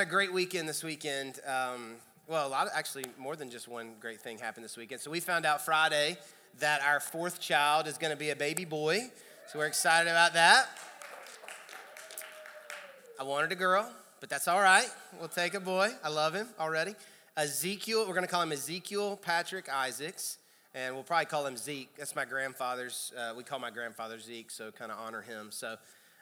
a great weekend this weekend. Um, well, a lot of, actually more than just one great thing happened this weekend. So we found out Friday that our fourth child is going to be a baby boy. So we're excited about that. I wanted a girl, but that's all right. We'll take a boy. I love him already. Ezekiel, we're going to call him Ezekiel Patrick Isaacs, and we'll probably call him Zeke. That's my grandfather's. Uh, we call my grandfather Zeke, so kind of honor him. So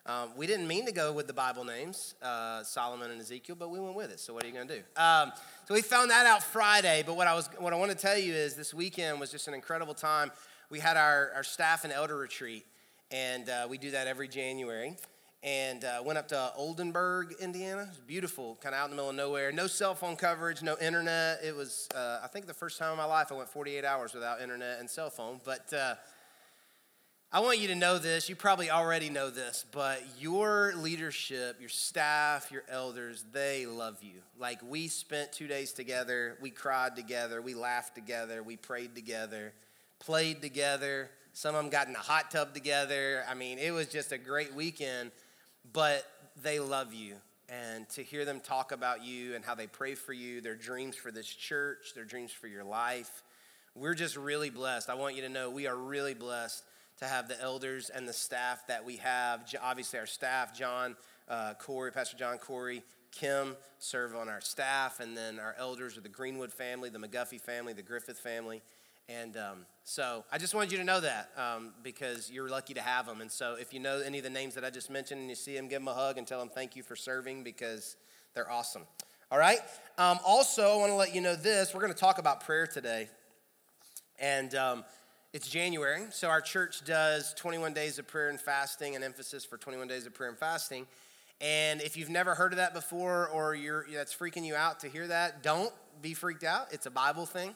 um, we didn't mean to go with the Bible names, uh, Solomon and Ezekiel, but we went with it. So what are you going to do? Um, so we found that out Friday. But what I was, what I want to tell you is this weekend was just an incredible time. We had our, our staff and elder retreat, and uh, we do that every January. And uh, went up to Oldenburg, Indiana. It was beautiful, kind of out in the middle of nowhere. No cell phone coverage, no internet. It was, uh, I think, the first time in my life I went 48 hours without internet and cell phone. But uh, I want you to know this. You probably already know this, but your leadership, your staff, your elders, they love you. Like we spent two days together, we cried together, we laughed together, we prayed together, played together. Some of them got in a hot tub together. I mean, it was just a great weekend, but they love you. And to hear them talk about you and how they pray for you, their dreams for this church, their dreams for your life, we're just really blessed. I want you to know we are really blessed to have the elders and the staff that we have. Obviously, our staff, John, uh, Corey, Pastor John, Corey, Kim serve on our staff, and then our elders are the Greenwood family, the McGuffey family, the Griffith family. And um, so I just wanted you to know that um, because you're lucky to have them. And so if you know any of the names that I just mentioned and you see them, give them a hug and tell them thank you for serving because they're awesome. All right? Um, also, I want to let you know this. We're going to talk about prayer today. And um, it's January, so our church does 21 days of prayer and fasting, an emphasis for 21 days of prayer and fasting. And if you've never heard of that before or you're, that's freaking you out to hear that, don't be freaked out. It's a Bible thing.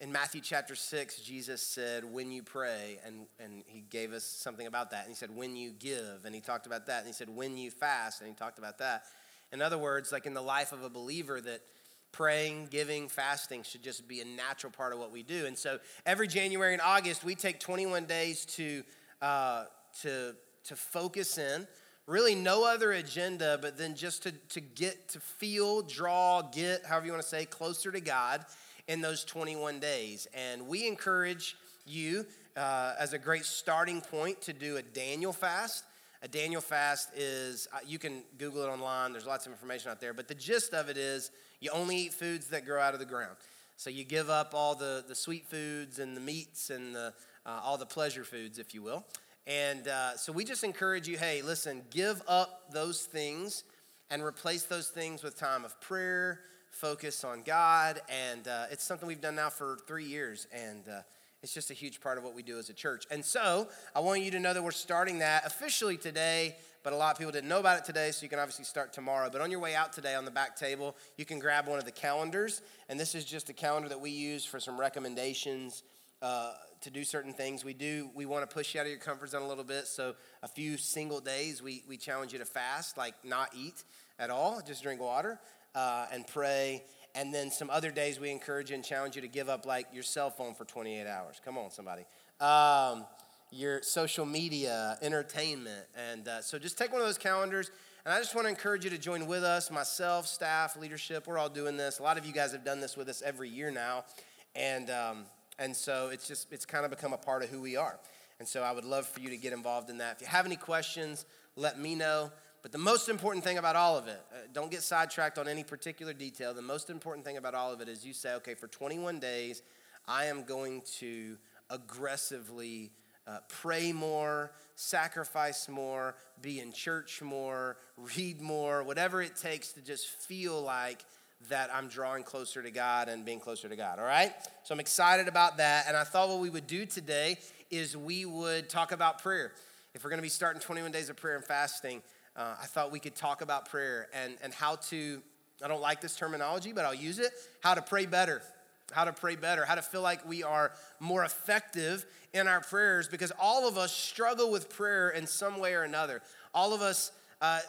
In Matthew chapter 6, Jesus said, When you pray, and, and he gave us something about that. And he said, When you give, and he talked about that. And he said, When you fast, and he talked about that. In other words, like in the life of a believer, that praying, giving, fasting should just be a natural part of what we do. And so every January and August, we take 21 days to, uh, to, to focus in. Really, no other agenda, but then just to, to get to feel, draw, get, however you want to say, closer to God in those 21 days. And we encourage you uh, as a great starting point to do a Daniel fast. A Daniel fast is, uh, you can Google it online, there's lots of information out there, but the gist of it is you only eat foods that grow out of the ground. So you give up all the, the sweet foods and the meats and the, uh, all the pleasure foods, if you will. And uh, so we just encourage you hey, listen, give up those things and replace those things with time of prayer, focus on God. And uh, it's something we've done now for three years. And uh, it's just a huge part of what we do as a church. And so I want you to know that we're starting that officially today but a lot of people didn't know about it today, so you can obviously start tomorrow. But on your way out today on the back table, you can grab one of the calendars, and this is just a calendar that we use for some recommendations. Uh, to do certain things. We do, we want to push you out of your comfort zone a little bit. So, a few single days, we, we challenge you to fast, like not eat at all, just drink water uh, and pray. And then some other days, we encourage you and challenge you to give up like your cell phone for 28 hours. Come on, somebody. Um, your social media, entertainment. And uh, so just take one of those calendars. And I just want to encourage you to join with us, myself, staff, leadership. We're all doing this. A lot of you guys have done this with us every year now. And, um, and so it's just, it's kind of become a part of who we are. And so I would love for you to get involved in that. If you have any questions, let me know. But the most important thing about all of it, uh, don't get sidetracked on any particular detail. The most important thing about all of it is you say, okay, for 21 days, I am going to aggressively uh, pray more, sacrifice more, be in church more, read more, whatever it takes to just feel like that I'm drawing closer to God and being closer to God, all right? So I'm excited about that. And I thought what we would do today is we would talk about prayer. If we're gonna be starting 21 days of prayer and fasting, uh, I thought we could talk about prayer and, and how to, I don't like this terminology, but I'll use it, how to pray better how to pray better, how to feel like we are more effective in our prayers because all of us struggle with prayer in some way or another. All of us, uh,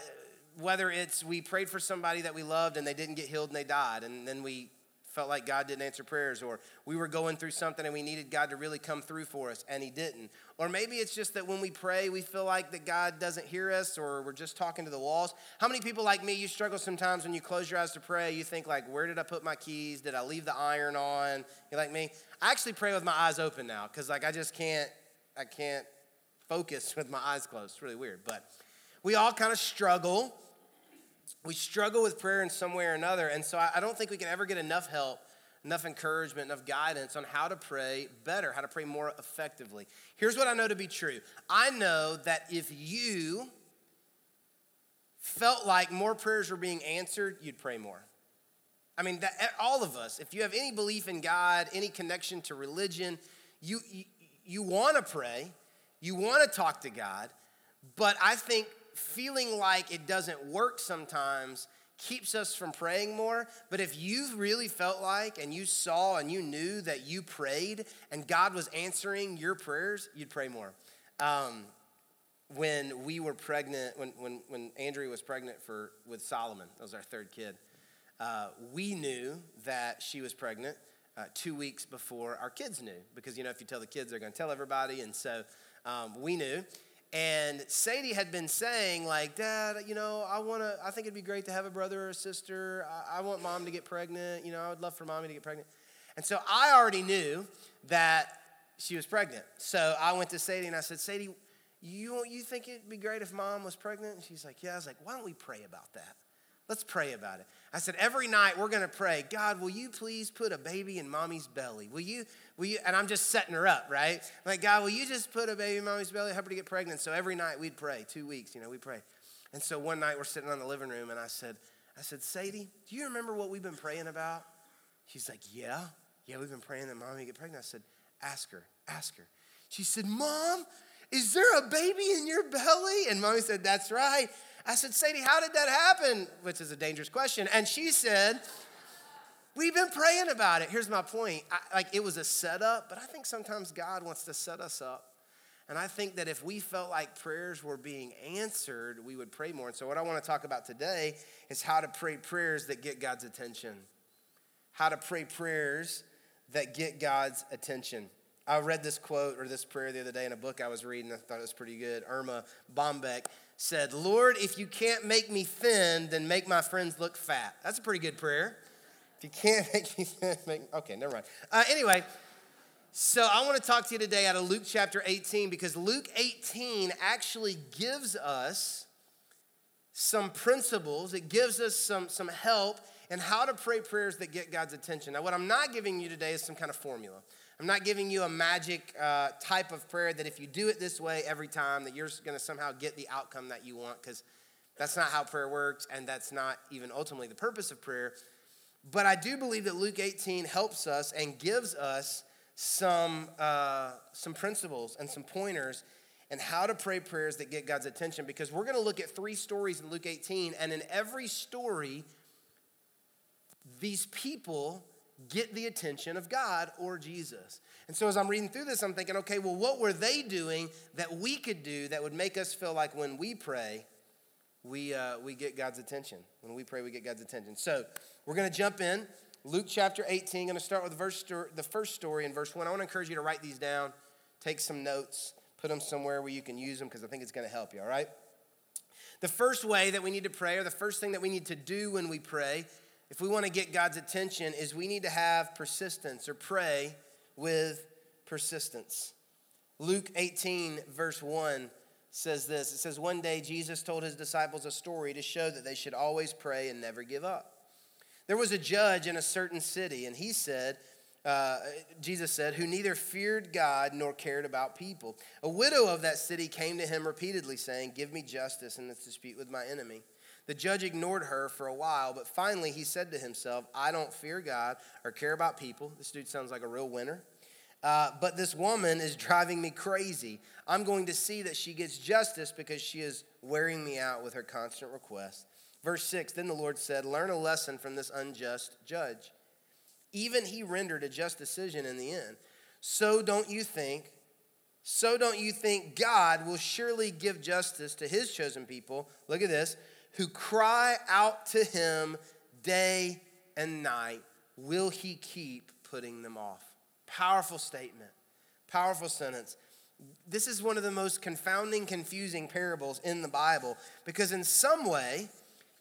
whether it's we prayed for somebody that we loved and they didn't get healed and they died, and then we felt like God didn't answer prayers, or we were going through something and we needed God to really come through for us and He didn't. Or maybe it's just that when we pray, we feel like that God doesn't hear us or we're just talking to the walls. How many people like me, you struggle sometimes when you close your eyes to pray? You think, like, where did I put my keys? Did I leave the iron on? You like me? I actually pray with my eyes open now because, like, I just can't, I can't focus with my eyes closed. It's really weird. But we all kind of struggle we struggle with prayer in some way or another. And so I don't think we can ever get enough help, enough encouragement, enough guidance on how to pray better, how to pray more effectively. Here's what I know to be true I know that if you felt like more prayers were being answered, you'd pray more. I mean, that, all of us, if you have any belief in God, any connection to religion, you, you, you want to pray, you want to talk to God, but I think feeling like it doesn't work sometimes keeps us from praying more. But if you really felt like and you saw and you knew that you prayed and God was answering your prayers, you'd pray more. Um, when we were pregnant, when, when, when Andrea was pregnant for, with Solomon, that was our third kid, uh, we knew that she was pregnant uh, two weeks before our kids knew. Because, you know, if you tell the kids, they're going to tell everybody. And so um, we knew. And Sadie had been saying, like, Dad, you know, I want to, I think it'd be great to have a brother or a sister. I, I, want mom to get pregnant. You know, I would love for mommy to get pregnant. And so I already knew that she was pregnant. So I went to Sadie and I said, Sadie, you, you think it'd be great if mom was pregnant? And she's like, Yeah. I was like, Why don't we pray about that? Let's pray about it. I said, every night we're going to pray, God, will you please put a baby in mommy's belly? Will you, will you, and I'm just setting her up, right? I'm like, God, will you just put a baby in mommy's belly, help her to get pregnant? So every night we'd pray, two weeks, you know, we pray. And so one night we're sitting on the living room and I said, I said, Sadie, do you remember what we've been praying about? She's like, yeah. Yeah, we've been praying that mommy get pregnant. I said, ask her, ask her. She said, Mom, is there a baby in your belly? And mommy said, That's right. I said, Sadie, how did that happen? Which is a dangerous question. And she said, We've been praying about it. Here's my point. I, like it was a setup, but I think sometimes God wants to set us up. And I think that if we felt like prayers were being answered, we would pray more. And so, what I want to talk about today is how to pray prayers that get God's attention. How to pray prayers that get God's attention. I read this quote or this prayer the other day in a book I was reading. I thought it was pretty good. Erma Bombeck said, Lord, if you can't make me thin, then make my friends look fat. That's a pretty good prayer. If you can't make me thin, make, okay, never mind. Uh, anyway, so I want to talk to you today out of Luke chapter 18 because Luke 18 actually gives us some principles, it gives us some, some help in how to pray prayers that get God's attention. Now, what I'm not giving you today is some kind of formula. I'm not giving you a magic uh, type of prayer that if you do it this way every time, that you're going to somehow get the outcome that you want, because that's not how prayer works, and that's not even ultimately the purpose of prayer. But I do believe that Luke 18 helps us and gives us some, uh, some principles and some pointers and how to pray prayers that get God's attention because we're going to look at three stories in Luke 18, and in every story, these people get the attention of God or Jesus. And so as I'm reading through this, I'm thinking, okay, well, what were they doing that we could do that would make us feel like when we pray, we, uh, we get God's attention? When we pray, we get God's attention. So we're going to jump in. Luke chapter 18, going to start with verse, the first story in verse 1. I want to encourage you to write these down, take some notes, put them somewhere where you can use them because I think it's going to help you, all right? The first way that we need to pray, or the first thing that we need to do when we pray, if we want to get God's attention, is we need to have persistence or pray with persistence. Luke 18, verse 1 says this It says, One day Jesus told his disciples a story to show that they should always pray and never give up. There was a judge in a certain city, and he said, uh, Jesus said, who neither feared God nor cared about people. A widow of that city came to him repeatedly, saying, Give me justice in this dispute with my enemy. The judge ignored her for a while, but finally he said to himself, I don't fear God or care about people. This dude sounds like a real winner. Uh, but this woman is driving me crazy. I'm going to see that she gets justice because she is wearing me out with her constant requests. Verse 6 Then the Lord said, Learn a lesson from this unjust judge. Even he rendered a just decision in the end. So don't you think, so don't you think God will surely give justice to his chosen people? Look at this who cry out to him day and night will he keep putting them off? Powerful statement, powerful sentence. This is one of the most confounding, confusing parables in the Bible because, in some way,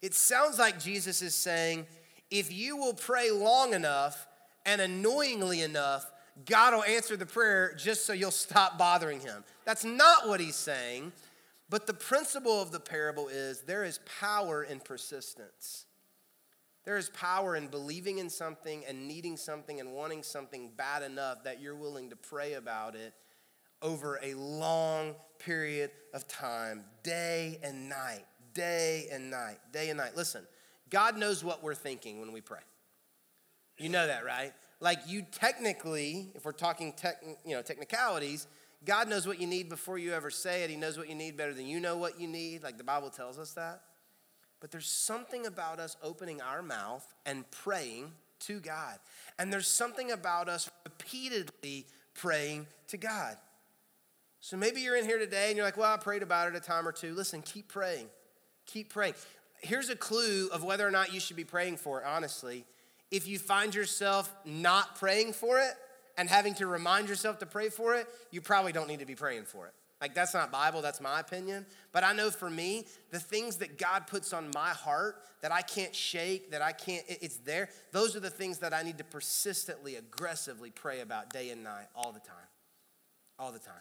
it sounds like Jesus is saying, if you will pray long enough and annoyingly enough, God will answer the prayer just so you'll stop bothering him. That's not what he's saying. But the principle of the parable is there is power in persistence. There is power in believing in something and needing something and wanting something bad enough that you're willing to pray about it over a long period of time, day and night, day and night, day and night. Listen, God knows what we're thinking when we pray. You know that, right? Like you technically, if we're talking tech, you know, technicalities, God knows what you need before you ever say it. He knows what you need better than you know what you need. Like the Bible tells us that. But there's something about us opening our mouth and praying to God. And there's something about us repeatedly praying to God. So maybe you're in here today and you're like, well, I prayed about it a time or two. Listen, keep praying. Keep praying. Here's a clue of whether or not you should be praying for it, honestly. If you find yourself not praying for it and having to remind yourself to pray for it, you probably don't need to be praying for it. Like, that's not Bible, that's my opinion. But I know for me, the things that God puts on my heart that I can't shake, that I can't, it's there, those are the things that I need to persistently, aggressively pray about day and night, all the time. All the time.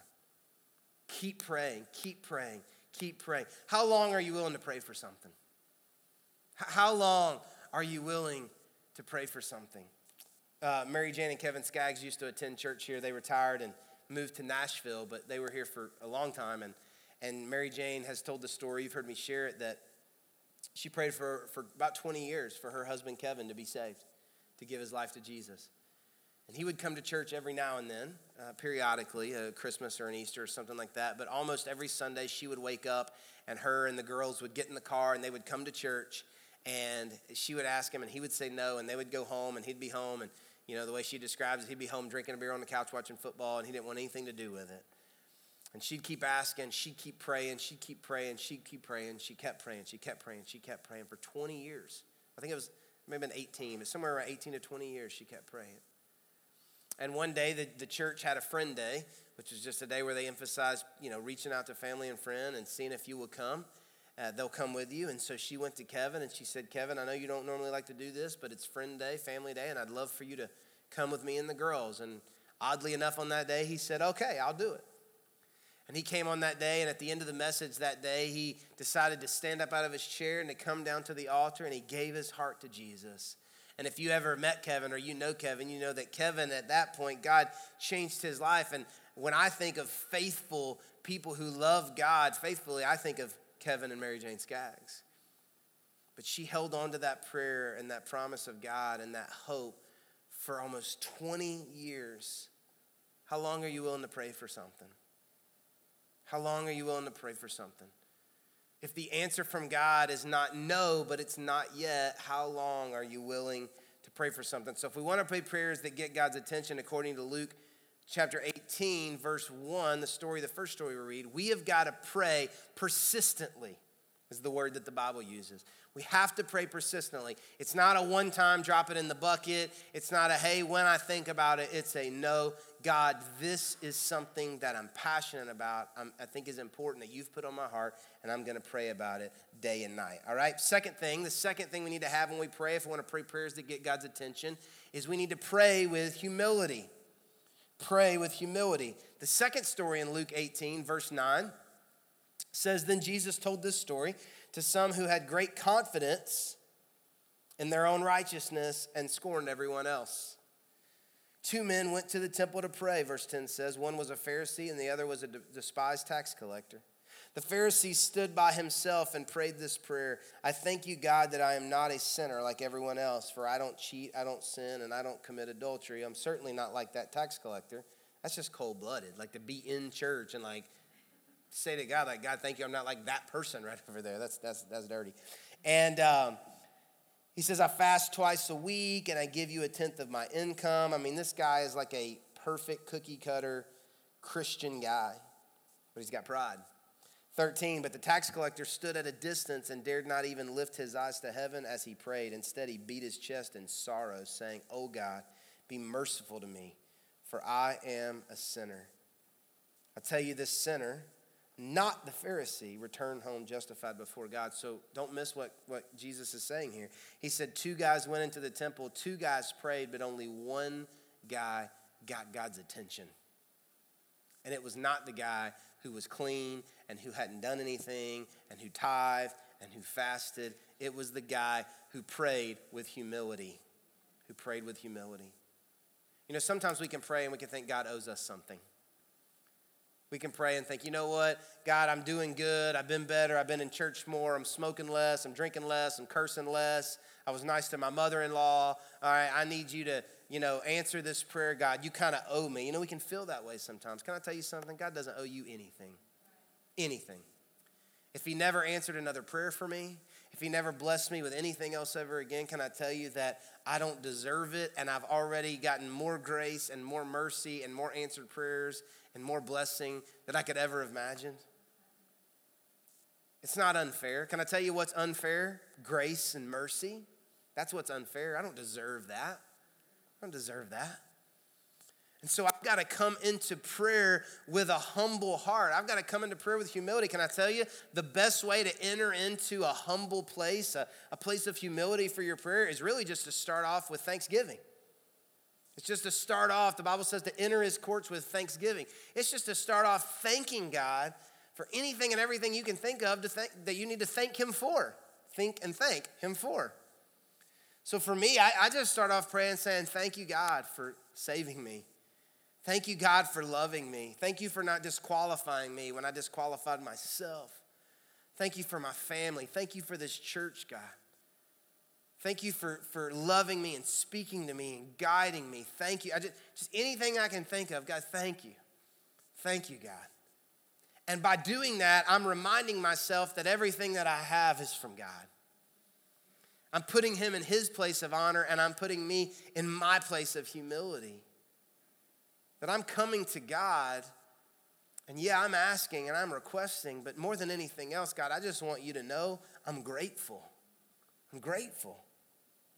Keep praying, keep praying, keep praying. How long are you willing to pray for something? How long are you willing to pray for something? Uh, Mary Jane and Kevin Skaggs used to attend church here. They retired and moved to Nashville, but they were here for a long time. And, and Mary Jane has told the story, you've heard me share it, that she prayed for, for about 20 years for her husband Kevin to be saved, to give his life to Jesus. And he would come to church every now and then, uh, periodically, a Christmas or an Easter or something like that. But almost every Sunday, she would wake up, and her and the girls would get in the car and they would come to church. And she would ask him, and he would say no, and they would go home, and he'd be home. And you know, the way she describes it, he'd be home drinking a beer on the couch watching football, and he didn't want anything to do with it. And she'd keep asking, she'd keep praying, she'd keep praying, she'd keep praying. She kept praying, she kept praying, she kept praying for 20 years. I think it was maybe 18, but somewhere around 18 to 20 years she kept praying. And one day the, the church had a friend day, which is just a day where they emphasized, you know, reaching out to family and friend and seeing if you will come. Uh, they'll come with you. And so she went to Kevin and she said, Kevin, I know you don't normally like to do this, but it's friend day, family day, and I'd love for you to come with me and the girls. And oddly enough, on that day, he said, Okay, I'll do it. And he came on that day, and at the end of the message that day, he decided to stand up out of his chair and to come down to the altar, and he gave his heart to Jesus. And if you ever met Kevin or you know Kevin, you know that Kevin, at that point, God changed his life. And when I think of faithful people who love God faithfully, I think of Kevin and Mary Jane Skaggs. But she held on to that prayer and that promise of God and that hope for almost 20 years. How long are you willing to pray for something? How long are you willing to pray for something? If the answer from God is not no, but it's not yet, how long are you willing to pray for something? So, if we want to pray prayers that get God's attention, according to Luke chapter 18, verse 1, the story, the first story we read, we have got to pray persistently, is the word that the Bible uses. We have to pray persistently. It's not a one time drop it in the bucket. It's not a hey, when I think about it. It's a no, God, this is something that I'm passionate about. I'm, i think is important that you've put on my heart, and I'm going to pray about it day and night. All right? Second thing, the second thing we need to have when we pray, if we want to pray prayers that get God's attention, is we need to pray with humility. Pray with humility. The second story in Luke 18, verse 9, says Then Jesus told this story to some who had great confidence in their own righteousness and scorned everyone else. Two men went to the temple to pray, verse 10 says. One was a Pharisee and the other was a despised tax collector. The Pharisee stood by himself and prayed this prayer I thank you, God, that I am not a sinner like everyone else, for I don't cheat, I don't sin, and I don't commit adultery. I'm certainly not like that tax collector. That's just cold blooded. Like to be in church and like say to God, like, God, thank you, I'm not like that person right over there. That's, that's, that's dirty. And um, he says, I fast twice a week and I give you a tenth of my income. I mean, this guy is like a perfect cookie cutter Christian guy, but he's got pride. 13, but the tax collector stood at a distance and dared not even lift his eyes to heaven as he prayed. Instead, he beat his chest in sorrow, saying, Oh God, be merciful to me, for I am a sinner. I tell you, this sinner, not the Pharisee, returned home justified before God. So don't miss what, what Jesus is saying here. He said, Two guys went into the temple, two guys prayed, but only one guy got God's attention. And it was not the guy who was clean and who hadn't done anything and who tithed and who fasted. It was the guy who prayed with humility. Who prayed with humility. You know, sometimes we can pray and we can think God owes us something. We can pray and think, you know what? God, I'm doing good. I've been better. I've been in church more. I'm smoking less. I'm drinking less. I'm cursing less. I was nice to my mother in law. All right, I need you to, you know, answer this prayer, God. You kind of owe me. You know, we can feel that way sometimes. Can I tell you something? God doesn't owe you anything. Anything. If He never answered another prayer for me, if He never blessed me with anything else ever again, can I tell you that I don't deserve it and I've already gotten more grace and more mercy and more answered prayers and more blessing than I could ever have imagined. It's not unfair. Can I tell you what's unfair? Grace and mercy. That's what's unfair. I don't deserve that. I don't deserve that. And so I've got to come into prayer with a humble heart. I've got to come into prayer with humility. Can I tell you the best way to enter into a humble place, a, a place of humility for your prayer, is really just to start off with thanksgiving. It's just to start off, the Bible says to enter his courts with thanksgiving. It's just to start off thanking God for anything and everything you can think of to that you need to thank him for. Think and thank him for. So for me, I, I just start off praying saying, Thank you, God, for saving me. Thank you, God, for loving me. Thank you for not disqualifying me when I disqualified myself. Thank you for my family. Thank you for this church, God. Thank you for, for loving me and speaking to me and guiding me. Thank you. I just, just anything I can think of, God, thank you. Thank you, God. And by doing that, I'm reminding myself that everything that I have is from God. I'm putting Him in His place of honor and I'm putting me in my place of humility. That I'm coming to God and yeah, I'm asking and I'm requesting, but more than anything else, God, I just want you to know I'm grateful. I'm grateful.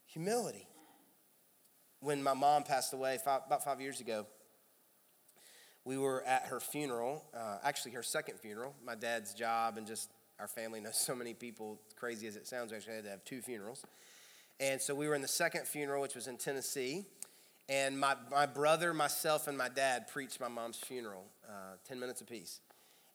Humility. When my mom passed away five, about five years ago, we were at her funeral, uh, actually, her second funeral. My dad's job and just our family knows so many people, crazy as it sounds, we actually had to have two funerals. And so we were in the second funeral, which was in Tennessee. And my, my brother, myself, and my dad preached my mom's funeral, uh, 10 minutes apiece.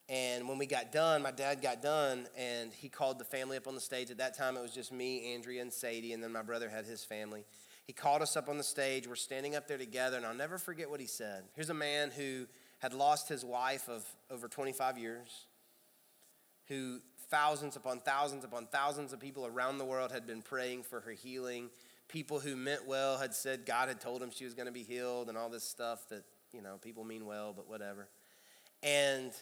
And when we got done, my dad got done and he called the family up on the stage. At that time, it was just me, Andrea, and Sadie, and then my brother had his family. He called us up on the stage. We're standing up there together, and I'll never forget what he said. Here's a man who had lost his wife of over 25 years, who thousands upon thousands upon thousands of people around the world had been praying for her healing. People who meant well had said God had told him she was going to be healed, and all this stuff that, you know, people mean well, but whatever. And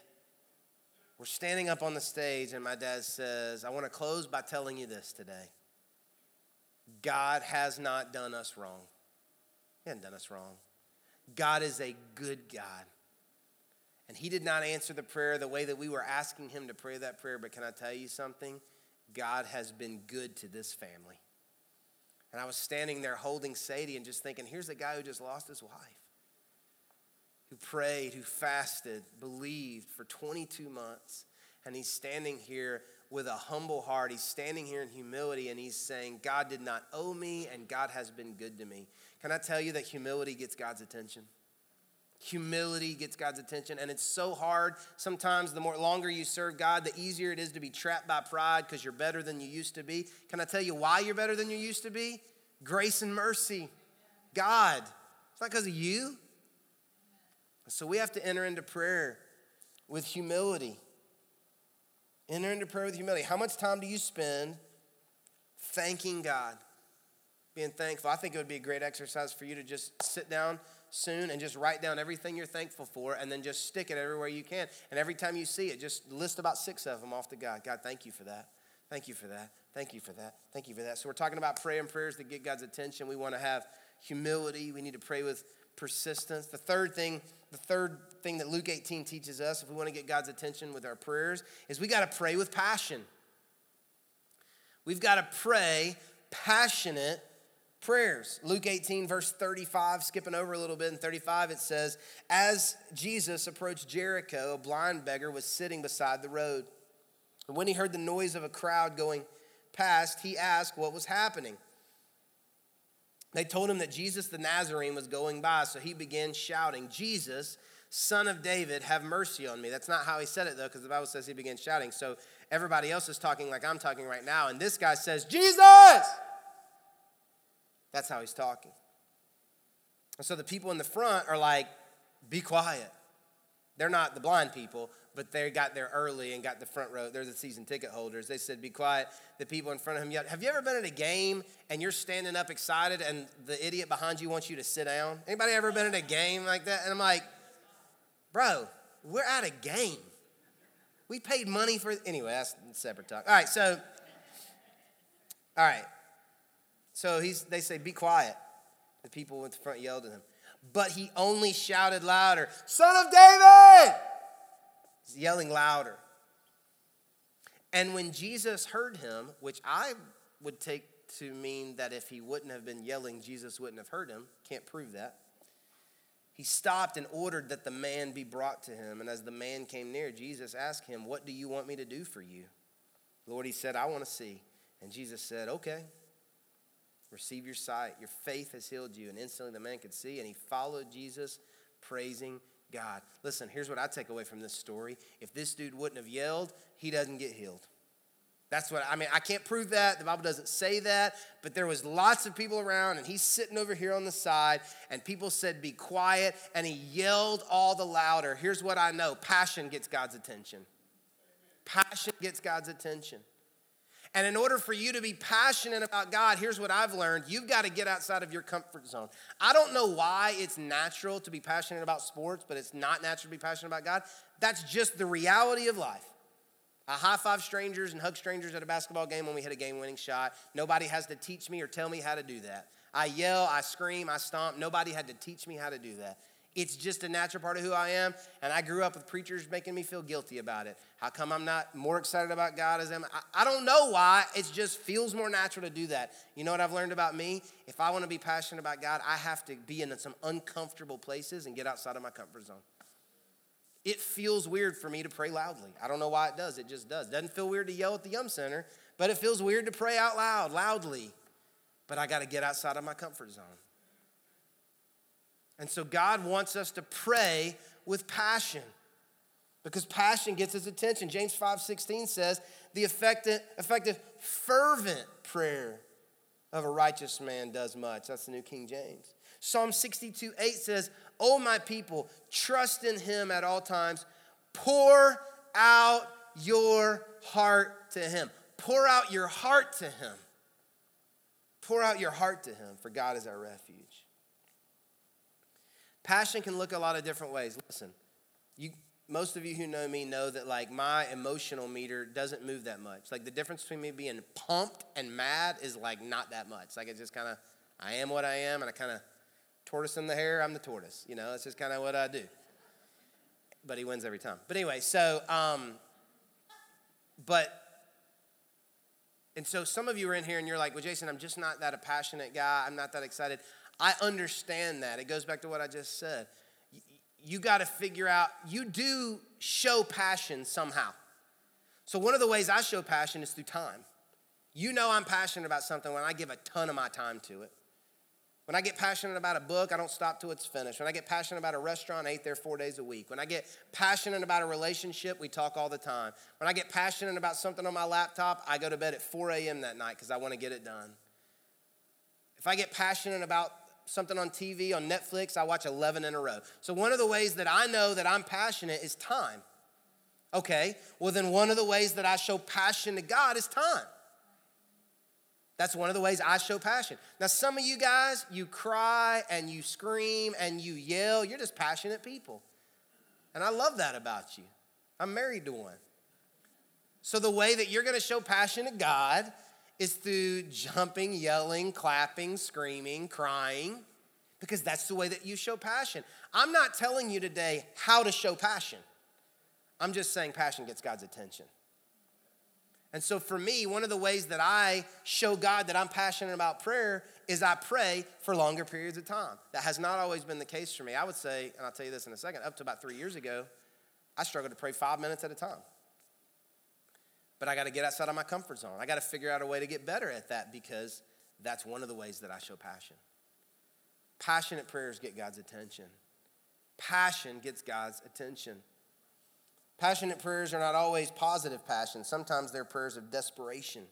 we're standing up on the stage, and my dad says, I want to close by telling you this today God has not done us wrong. He hasn't done us wrong. God is a good God. And He did not answer the prayer the way that we were asking Him to pray that prayer, but can I tell you something? God has been good to this family. And I was standing there holding Sadie and just thinking, here's a guy who just lost his wife who prayed, who fasted, believed for 22 months. And he's standing here with a humble heart. He's standing here in humility and he's saying, God did not owe me and God has been good to me. Can I tell you that humility gets God's attention? Humility gets God's attention, and it's so hard. Sometimes, the more longer you serve God, the easier it is to be trapped by pride because you're better than you used to be. Can I tell you why you're better than you used to be? Grace and mercy. God. It's not because of you, so we have to enter into prayer with humility. Enter into prayer with humility. How much time do you spend thanking God? Being thankful. I think it would be a great exercise for you to just sit down soon and just write down everything you're thankful for and then just stick it everywhere you can. And every time you see it, just list about six of them off to God. God, thank you for that. Thank you for that. Thank you for that. Thank you for that. So we're talking about praying prayers that get God's attention. We want to have humility. We need to pray with persistence. The third thing, the third thing that Luke 18 teaches us, if we want to get God's attention with our prayers, is we got to pray with passion. We've got to pray passionate prayers. Luke 18, verse 35, skipping over a little bit in 35, it says, As Jesus approached Jericho, a blind beggar was sitting beside the road. And when he heard the noise of a crowd going past, he asked what was happening. They told him that Jesus the Nazarene was going by, so he began shouting, Jesus, son of David, have mercy on me. That's not how he said it, though, because the Bible says he began shouting. So everybody else is talking like I'm talking right now, and this guy says, Jesus! That's how he's talking. And so the people in the front are like, be quiet. They're not the blind people, but they got there early and got the front row. They're the season ticket holders. They said, Be quiet. The people in front of him yelled, Have you ever been at a game and you're standing up excited and the idiot behind you wants you to sit down? Anybody ever been at a game like that? And I'm like, Bro, we're at a game. We paid money for anyway, that's separate talk. All right, so all right. So he's they say, Be quiet. The people in the front yelled at him. But he only shouted louder, Son of David! He's yelling louder. And when Jesus heard him, which I would take to mean that if he wouldn't have been yelling, Jesus wouldn't have heard him, can't prove that. He stopped and ordered that the man be brought to him. And as the man came near, Jesus asked him, What do you want me to do for you? Lord, he said, I want to see. And Jesus said, Okay, receive your sight. Your faith has healed you. And instantly the man could see, and he followed Jesus, praising God. Listen, here's what I take away from this story. If this dude wouldn't have yelled, he doesn't get healed. That's what I mean. I can't prove that. The Bible doesn't say that, but there was lots of people around and he's sitting over here on the side and people said be quiet and he yelled all the louder. Here's what I know. Passion gets God's attention. Passion gets God's attention. And in order for you to be passionate about God, here's what I've learned you've got to get outside of your comfort zone. I don't know why it's natural to be passionate about sports, but it's not natural to be passionate about God. That's just the reality of life. I high five strangers and hug strangers at a basketball game when we hit a game winning shot. Nobody has to teach me or tell me how to do that. I yell, I scream, I stomp. Nobody had to teach me how to do that. It's just a natural part of who I am. And I grew up with preachers making me feel guilty about it. How come I'm not more excited about God as them? I, I don't know why. It just feels more natural to do that. You know what I've learned about me? If I want to be passionate about God, I have to be in some uncomfortable places and get outside of my comfort zone. It feels weird for me to pray loudly. I don't know why it does. It just does. Doesn't feel weird to yell at the Yum Center, but it feels weird to pray out loud, loudly. But I got to get outside of my comfort zone. And so God wants us to pray with passion because passion gets his attention. James 5:16 says, "The effective, effective fervent prayer of a righteous man does much." That's the New King James. Psalm 62, 8 says, "Oh my people, trust in him at all times. Pour out your heart to him. Pour out your heart to him. Pour out your heart to him, for God is our refuge." Passion can look a lot of different ways. Listen, you, most of you who know me know that like my emotional meter doesn't move that much. Like the difference between me being pumped and mad is like not that much. Like it's just kind of, I am what I am, and I kind of tortoise in the hare. I'm the tortoise. You know, it's just kind of what I do. But he wins every time. But anyway, so um, but and so some of you are in here and you're like, well, Jason, I'm just not that a passionate guy. I'm not that excited. I understand that. It goes back to what I just said. You got to figure out, you do show passion somehow. So, one of the ways I show passion is through time. You know, I'm passionate about something when I give a ton of my time to it. When I get passionate about a book, I don't stop till it's finished. When I get passionate about a restaurant, I eat there four days a week. When I get passionate about a relationship, we talk all the time. When I get passionate about something on my laptop, I go to bed at 4 a.m. that night because I want to get it done. If I get passionate about something on TV, on Netflix, I watch 11 in a row. So, one of the ways that I know that I'm passionate is time. Okay, well, then one of the ways that I show passion to God is time. That's one of the ways I show passion. Now, some of you guys, you cry and you scream and you yell. You're just passionate people. And I love that about you. I'm married to one. So, the way that you're going to show passion to God is through jumping, yelling, clapping, screaming, crying, because that's the way that you show passion. I'm not telling you today how to show passion. I'm just saying passion gets God's attention. And so for me, one of the ways that I show God that I'm passionate about prayer is I pray for longer periods of time. That has not always been the case for me. I would say, and I'll tell you this in a second, up to about three years ago, I struggled to pray five minutes at a time. But I got to get outside of my comfort zone. I got to figure out a way to get better at that because that's one of the ways that I show passion. Passionate prayers get God's attention. Passion gets God's attention. Passionate prayers are not always positive passion. Sometimes they're prayers of desperation.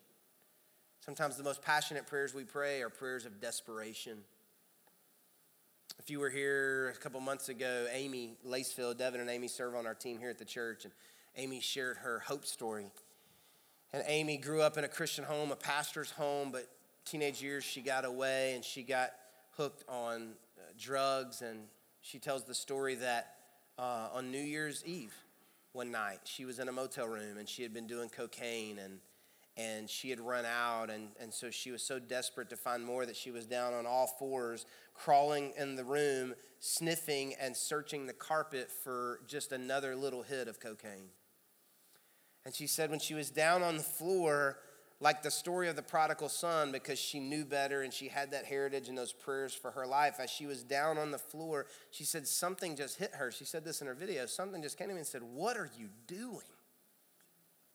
Sometimes the most passionate prayers we pray are prayers of desperation. If you were here a couple months ago, Amy Lacefield, Devin and Amy serve on our team here at the church, and Amy shared her hope story. And Amy grew up in a Christian home, a pastor's home, but teenage years she got away and she got hooked on uh, drugs. And she tells the story that uh, on New Year's Eve, one night. She was in a motel room and she had been doing cocaine and and she had run out and, and so she was so desperate to find more that she was down on all fours crawling in the room sniffing and searching the carpet for just another little hit of cocaine and she said when she was down on the floor like the story of the prodigal son because she knew better and she had that heritage and those prayers for her life. As she was down on the floor, she said something just hit her. She said this in her video. Something just came to me and said, What are you doing?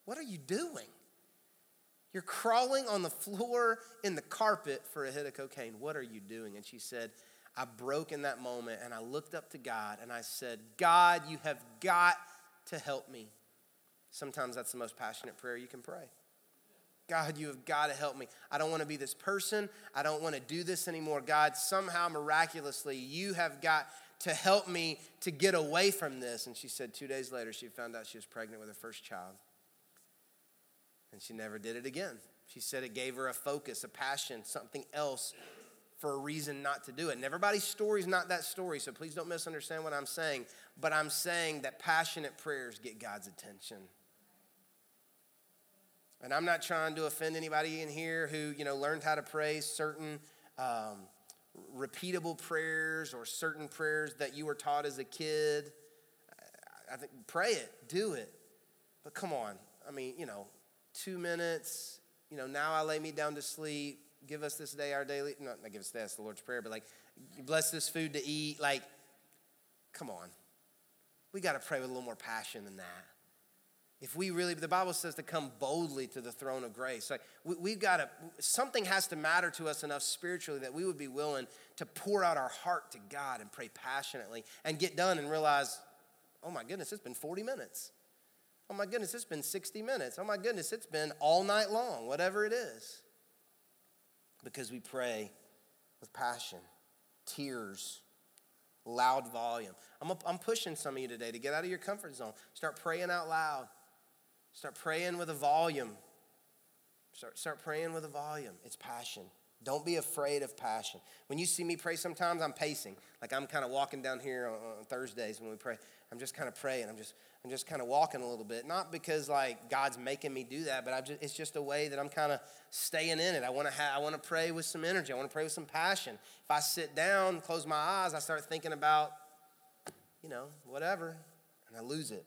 What are you doing? You're crawling on the floor in the carpet for a hit of cocaine. What are you doing? And she said, I broke in that moment and I looked up to God and I said, God, you have got to help me. Sometimes that's the most passionate prayer you can pray. God, you have got to help me. I don't want to be this person. I don't want to do this anymore. God, somehow miraculously, you have got to help me to get away from this. And she said two days later, she found out she was pregnant with her first child. And she never did it again. She said it gave her a focus, a passion, something else for a reason not to do it. And everybody's story is not that story, so please don't misunderstand what I'm saying. But I'm saying that passionate prayers get God's attention. And I'm not trying to offend anybody in here who, you know, learned how to pray certain um, repeatable prayers or certain prayers that you were taught as a kid. I think pray it, do it. But come on, I mean, you know, two minutes, you know, now I lay me down to sleep. Give us this day our daily, not, give us that's the Lord's Prayer, but like, bless this food to eat. Like, come on. We got to pray with a little more passion than that. If we really, the Bible says to come boldly to the throne of grace. Like we, have got to, something has to matter to us enough spiritually that we would be willing to pour out our heart to God and pray passionately and get done and realize, oh my goodness, it's been 40 minutes. Oh my goodness, it's been 60 minutes. Oh my goodness, it's been all night long, whatever it is. Because we pray with passion, tears, loud volume. I'm, I'm pushing some of you today to get out of your comfort zone. Start praying out loud. Start praying with a volume. Start, start praying with a volume. It's passion. Don't be afraid of passion. When you see me pray, sometimes I'm pacing. Like I'm kind of walking down here on, on Thursdays when we pray. I'm just kind of praying. I'm just, I'm just kind of walking a little bit. Not because like God's making me do that, but i just, it's just a way that I'm kind of staying in it. I want to have, I want to pray with some energy. I want to pray with some passion. If I sit down, close my eyes, I start thinking about, you know, whatever, and I lose it.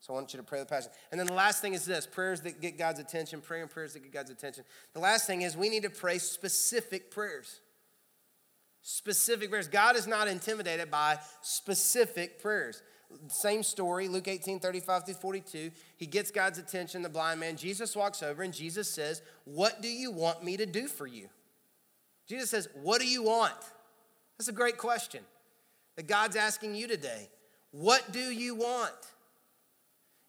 So I want you to pray the passion. And then the last thing is this prayers that get God's attention, praying prayers that get God's attention. The last thing is we need to pray specific prayers. Specific prayers. God is not intimidated by specific prayers. Same story, Luke 18, 35 through 42. He gets God's attention, the blind man. Jesus walks over and Jesus says, What do you want me to do for you? Jesus says, What do you want? That's a great question that God's asking you today. What do you want?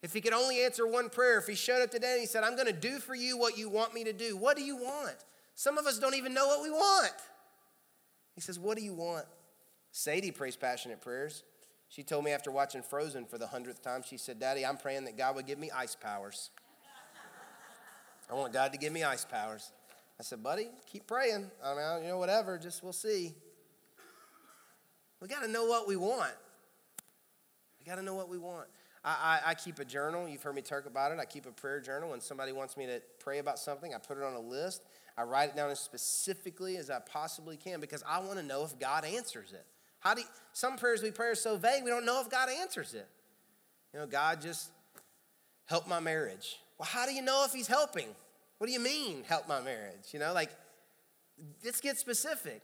If he could only answer one prayer, if he showed up today and he said, I'm going to do for you what you want me to do, what do you want? Some of us don't even know what we want. He says, What do you want? Sadie prays passionate prayers. She told me after watching Frozen for the hundredth time, she said, Daddy, I'm praying that God would give me ice powers. I want God to give me ice powers. I said, Buddy, keep praying. I mean, you know, whatever, just we'll see. We got to know what we want. We got to know what we want. I, I, I, keep a journal. You've heard me talk about it. I keep a prayer journal. When somebody wants me to pray about something, I put it on a list. I write it down as specifically as I possibly can because I want to know if God answers it. How do you, some prayers we pray are so vague we don't know if God answers it. You know, God just help my marriage. Well, how do you know if He's helping? What do you mean, help my marriage? You know, like, let's get specific.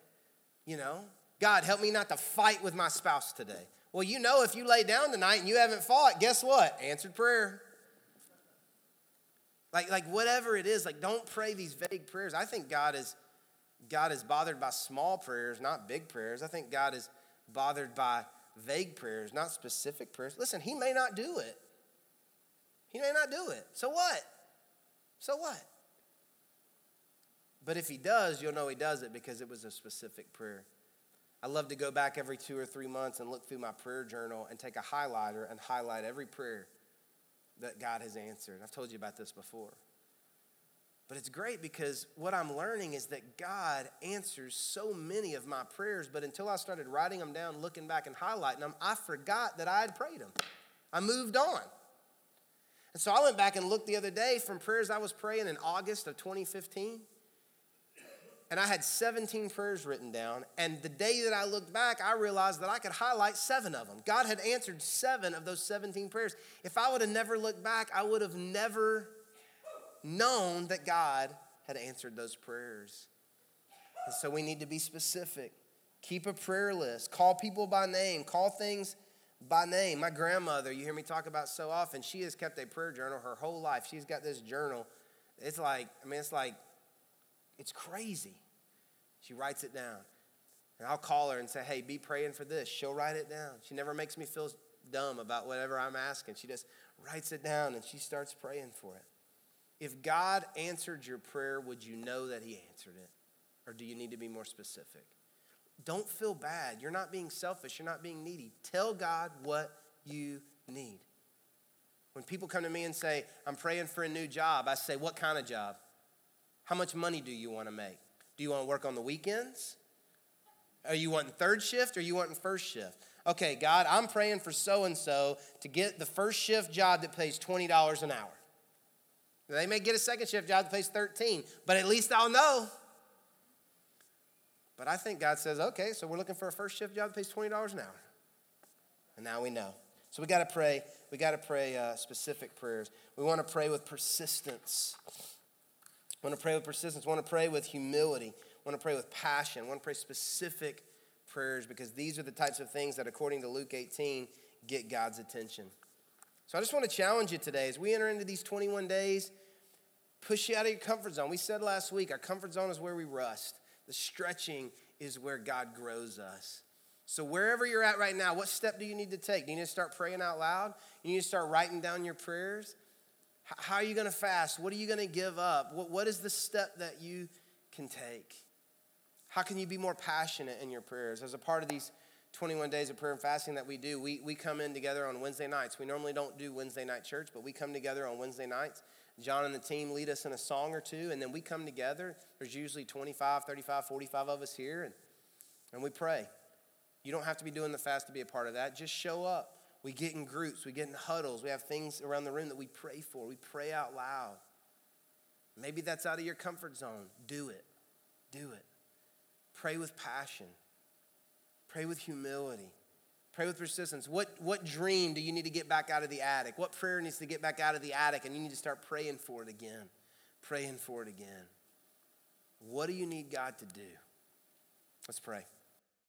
You know, God, help me not to fight with my spouse today. Well, you know, if you lay down tonight and you haven't fought, guess what? Answered prayer. Like, like whatever it is, like don't pray these vague prayers. I think God is God is bothered by small prayers, not big prayers. I think God is bothered by vague prayers, not specific prayers. Listen, he may not do it. He may not do it. So what? So what? But if he does, you'll know he does it because it was a specific prayer. I love to go back every two or three months and look through my prayer journal and take a highlighter and highlight every prayer that God has answered. I've told you about this before. But it's great because what I'm learning is that God answers so many of my prayers, but until I started writing them down, looking back and highlighting them, I forgot that I had prayed them. I moved on. And so I went back and looked the other day from prayers I was praying in August of 2015 and I had 17 prayers written down. And the day that I looked back, I realized that I could highlight seven of them. God had answered seven of those 17 prayers. If I would have never looked back, I would have never known that God had answered those prayers. And so we need to be specific. Keep a prayer list. Call people by name. Call things by name. My grandmother, you hear me talk about so often, she has kept a prayer journal her whole life. She's got this journal. It's like, I mean, it's like it's crazy. She writes it down. And I'll call her and say, hey, be praying for this. She'll write it down. She never makes me feel dumb about whatever I'm asking. She just writes it down and she starts praying for it. If God answered your prayer, would you know that He answered it? Or do you need to be more specific? Don't feel bad. You're not being selfish. You're not being needy. Tell God what you need. When people come to me and say, I'm praying for a new job, I say, What kind of job? How much money do you want to make? Do you want to work on the weekends? Are you wanting third shift or are you wanting first shift? Okay, God, I'm praying for so and so to get the first shift job that pays $20 an hour. They may get a second shift job that pays 13, but at least I'll know. But I think God says, okay, so we're looking for a first shift job that pays $20 an hour. And now we know. So we got to pray. We got to pray uh, specific prayers. We want to pray with persistence. Want to pray with persistence. Want to pray with humility. Want to pray with passion. Want to pray specific prayers because these are the types of things that, according to Luke 18, get God's attention. So I just want to challenge you today as we enter into these 21 days, push you out of your comfort zone. We said last week our comfort zone is where we rust, the stretching is where God grows us. So, wherever you're at right now, what step do you need to take? Do you need to start praying out loud? You need to start writing down your prayers? How are you going to fast? What are you going to give up? What, what is the step that you can take? How can you be more passionate in your prayers? As a part of these 21 days of prayer and fasting that we do, we, we come in together on Wednesday nights. We normally don't do Wednesday night church, but we come together on Wednesday nights. John and the team lead us in a song or two, and then we come together. There's usually 25, 35, 45 of us here, and, and we pray. You don't have to be doing the fast to be a part of that. Just show up. We get in groups, we get in huddles, we have things around the room that we pray for. We pray out loud. Maybe that's out of your comfort zone. Do it. Do it. Pray with passion. Pray with humility. Pray with persistence. What, what dream do you need to get back out of the attic? What prayer needs to get back out of the attic? And you need to start praying for it again. Praying for it again. What do you need God to do? Let's pray.